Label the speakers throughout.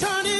Speaker 1: Say,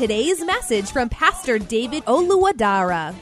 Speaker 2: today's message from Pastor David Oluwadara.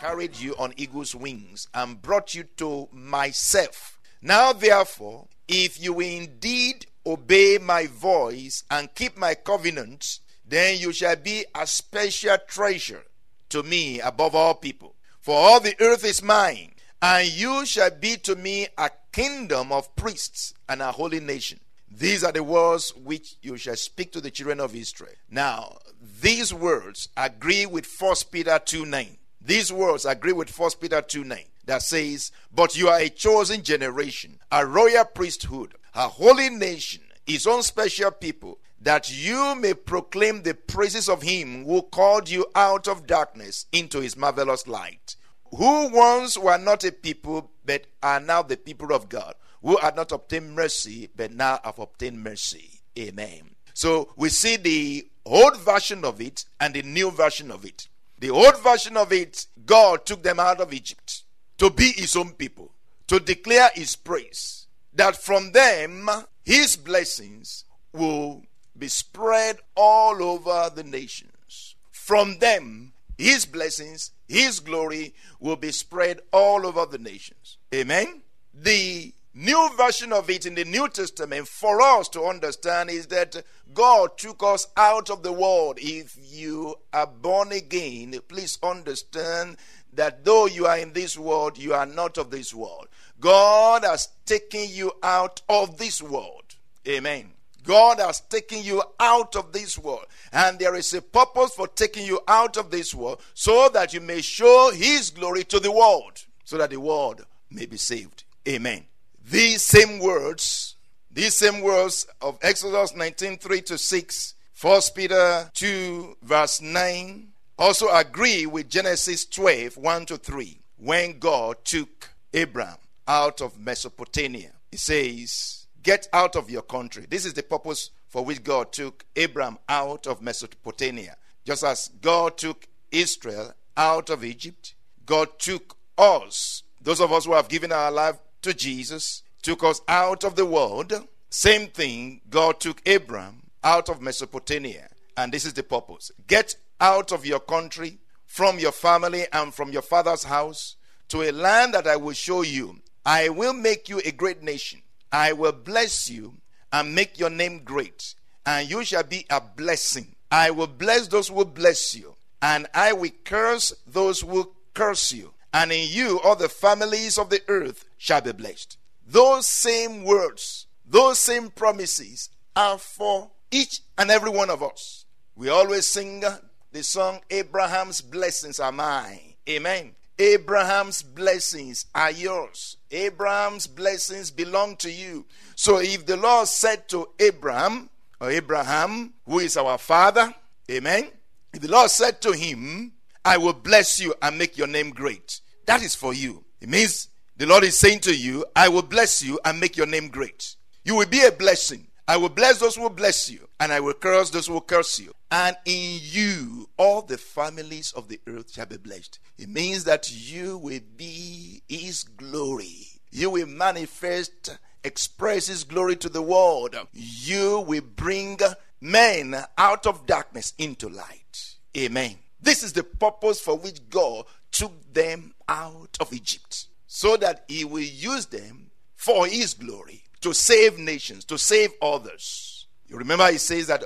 Speaker 3: carried you on eagle's wings and brought you to myself. Now, therefore, if you will indeed obey my voice and keep my covenant, then you shall be a special treasure to me above all people. For all the earth is mine, and you shall be to me a kingdom of priests and a holy nation. These are the words which you shall speak to the children of Israel. Now, these words agree with 1 Peter 2 9. These words agree with 1 Peter 2 9 that says, But you are a chosen generation, a royal priesthood, a holy nation, his own special people, that you may proclaim the praises of him who called you out of darkness into his marvelous light. Who once were not a people, but are now the people of God, who had not obtained mercy, but now have obtained mercy. Amen. So we see the old version of it and the new version of it. The old version of it, God took them out of Egypt to be his own people, to declare his praise, that from them his blessings will be spread all over the nations. From them, his blessings, his glory will be spread all over the nations. Amen. The new version of it in the New Testament for us to understand is that God took us out of the world. If you are born again, please understand that though you are in this world, you are not of this world. God has taken you out of this world. Amen. God has taken you out of this world. And there is a purpose for taking you out of this world so that you may show His glory to the world, so that the world may be saved. Amen. These same words, these same words of Exodus 19 3 to 6, 1 Peter 2, verse 9, also agree with Genesis 12 1 to 3, when God took Abram out of Mesopotamia. He says, Get out of your country. This is the purpose for which God took Abram out of Mesopotamia. Just as God took Israel out of Egypt, God took us, those of us who have given our life to Jesus, took us out of the world. Same thing, God took Abraham out of Mesopotamia. And this is the purpose get out of your country, from your family, and from your father's house to a land that I will show you. I will make you a great nation. I will bless you and make your name great, and you shall be a blessing. I will bless those who bless you, and I will curse those who curse you. And in you all the families of the earth shall be blessed. Those same words, those same promises are for each and every one of us. We always sing the song, Abraham's blessings are mine. Amen. Abraham's blessings are yours. Abraham's blessings belong to you. So if the Lord said to Abraham, or Abraham, who is our father, amen. If the Lord said to him, I will bless you and make your name great, that is for you. It means the Lord is saying to you, I will bless you and make your name great. You will be a blessing. I will bless those who bless you, and I will curse those who curse you. And in you, all the families of the earth shall be blessed. It means that you will be His glory. You will manifest, express His glory to the world. You will bring men out of darkness into light. Amen. This is the purpose for which God took them out of Egypt, so that He will use them for His glory to save nations, to save others. You remember He says that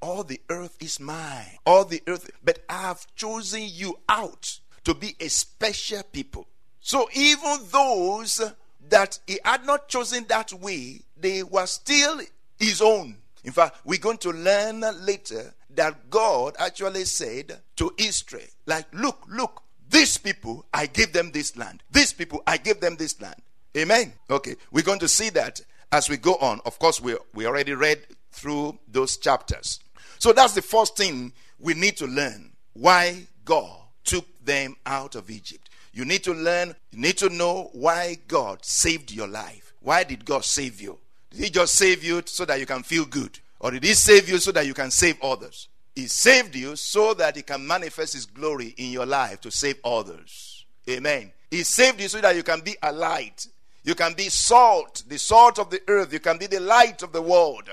Speaker 3: all the earth is mine, all the earth, but I have chosen you out to be a special people. So even those that He had not chosen that way, they were still His own. In fact, we're going to learn later that God actually said to Israel, like, look, look, these people, I gave them this land. These people, I gave them this land. Amen. Okay, we're going to see that as we go on. Of course, we, we already read through those chapters. So that's the first thing we need to learn why God took them out of Egypt. You need to learn, you need to know why God saved your life. Why did God save you? Did He just save you so that you can feel good? Or did He save you so that you can save others? He saved you so that He can manifest His glory in your life to save others. Amen. He saved you so that you can be a light. You can be salt, the salt of the earth. You can be the light of the world.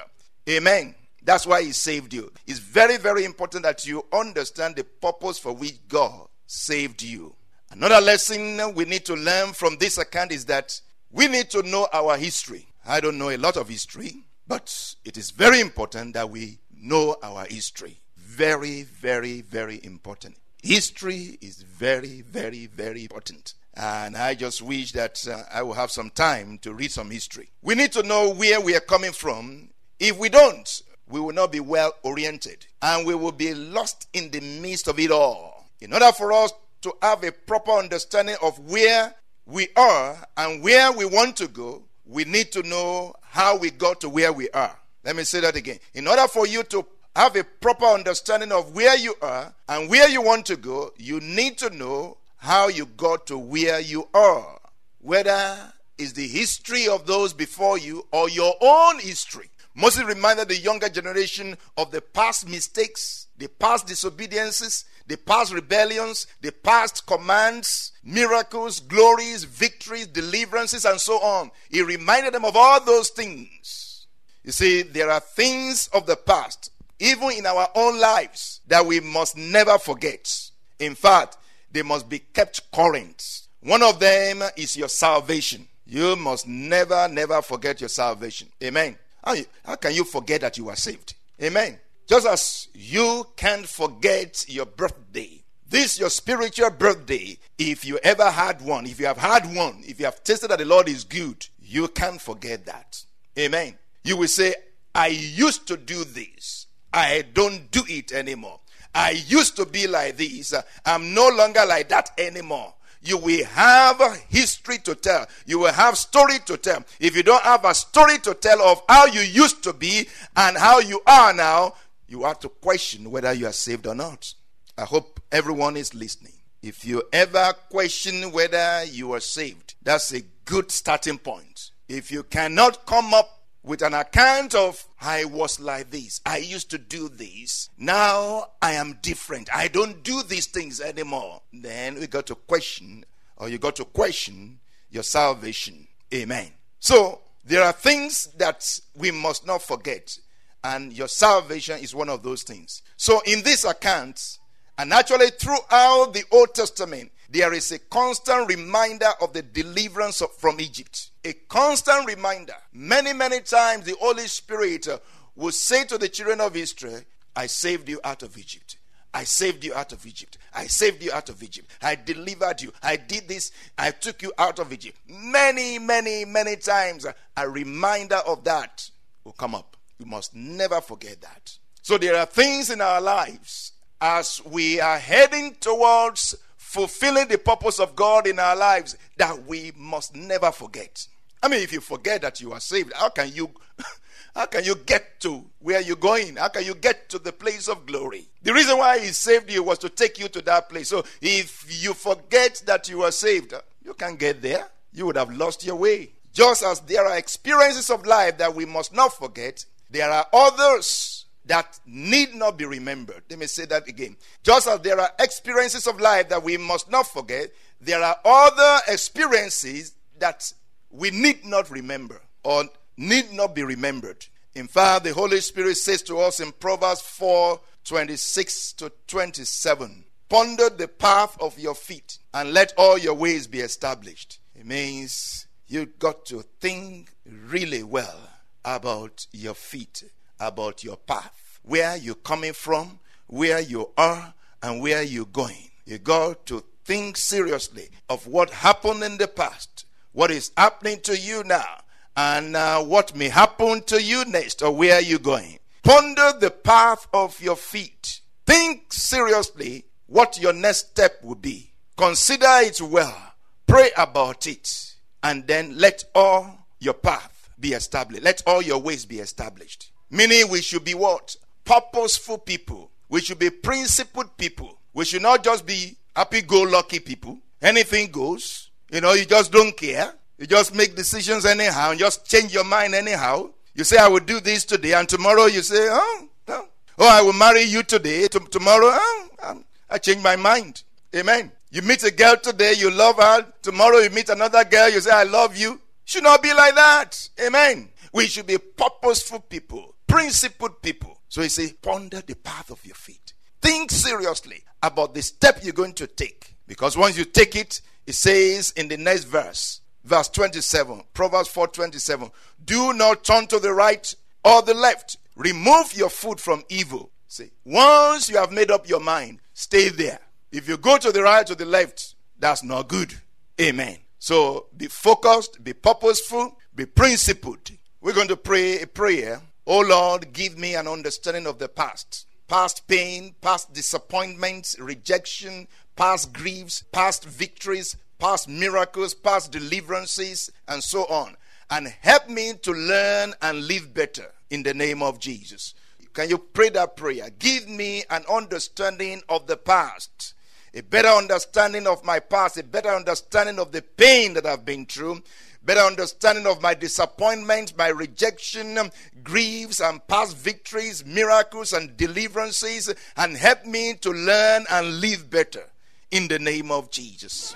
Speaker 3: Amen. That's why He saved you. It's very, very important that you understand the purpose for which God saved you. Another lesson we need to learn from this account is that we need to know our history. I don't know a lot of history, but it is very important that we know our history. Very, very, very important. History is very, very, very important. And I just wish that uh, I will have some time to read some history. We need to know where we are coming from. If we don't, we will not be well oriented and we will be lost in the midst of it all. In order for us to have a proper understanding of where we are and where we want to go, we need to know how we got to where we are. Let me say that again. In order for you to have a proper understanding of where you are and where you want to go, you need to know how you got to where you are. Whether it's the history of those before you or your own history. Moses reminded the younger generation of the past mistakes, the past disobediences, the past rebellions, the past commands, miracles, glories, victories, deliverances, and so on. He reminded them of all those things. You see, there are things of the past, even in our own lives, that we must never forget. In fact, they must be kept current. One of them is your salvation. You must never, never forget your salvation. Amen. How, how can you forget that you are saved? Amen. Just as you can't forget your birthday, this your spiritual birthday, if you ever had one, if you have had one, if you have tasted that the Lord is good, you can't forget that. Amen. You will say, I used to do this. I don't do it anymore. I used to be like this. I'm no longer like that anymore you will have history to tell. You will have story to tell. If you don't have a story to tell of how you used to be and how you are now, you have to question whether you are saved or not. I hope everyone is listening. If you ever question whether you are saved, that's a good starting point. If you cannot come up with an account of I was like this, I used to do this, now I am different, I don't do these things anymore, then we got to question, or you got to question your salvation. Amen. So, there are things that we must not forget, and your salvation is one of those things. So, in this account, and actually throughout the Old Testament, there is a constant reminder of the deliverance of, from Egypt. A constant reminder. Many, many times the Holy Spirit uh, will say to the children of Israel, I saved you out of Egypt. I saved you out of Egypt. I saved you out of Egypt. I delivered you. I did this. I took you out of Egypt. Many, many, many times a reminder of that will come up. We must never forget that. So there are things in our lives as we are heading towards fulfilling the purpose of God in our lives that we must never forget. I mean, if you forget that you are saved, how can you how can you get to where you're going? How can you get to the place of glory? The reason why he saved you was to take you to that place. So if you forget that you are saved, you can't get there. You would have lost your way. Just as there are experiences of life that we must not forget, there are others that need not be remembered. Let me say that again. Just as there are experiences of life that we must not forget, there are other experiences that we need not remember or need not be remembered. In fact, the Holy Spirit says to us in Proverbs 4 26 to 27 Ponder the path of your feet and let all your ways be established. It means you've got to think really well about your feet, about your path, where you're coming from, where you are, and where you're going. You got to think seriously of what happened in the past, what is happening to you now, and uh, what may happen to you next, or where you're going. Ponder the path of your feet. Think seriously what your next step will be. Consider it well. Pray about it. And then let all your path be established. Let all your ways be established. Meaning, we should be what? Purposeful people. We should be principled people. We should not just be happy go lucky people. Anything goes. You know, you just don't care. You just make decisions anyhow and just change your mind anyhow. You say, I will do this today, and tomorrow you say, Oh, no. Oh, I will marry you today. T- tomorrow, oh, um, I change my mind. Amen. You meet a girl today, you love her. Tomorrow you meet another girl, you say, I love you. Should not be like that. Amen. We should be purposeful people, principled people. So he says, ponder the path of your feet. Think seriously about the step you're going to take. Because once you take it, it says in the next verse, verse 27, Proverbs 4 27, do not turn to the right or the left. Remove your foot from evil. See, once you have made up your mind, stay there. If you go to the right or the left, that's not good. Amen. So be focused, be purposeful, be principled. We're going to pray a prayer. Oh Lord, give me an understanding of the past. Past pain, past disappointments, rejection, past griefs, past victories, past miracles, past deliverances, and so on. And help me to learn and live better in the name of Jesus. Can you pray that prayer? Give me an understanding of the past, a better understanding of my past, a better understanding of the pain that I've been through, better understanding of my disappointments, my rejection, griefs, and past victories, miracles, and deliverances, and help me to learn and live better in the name of Jesus.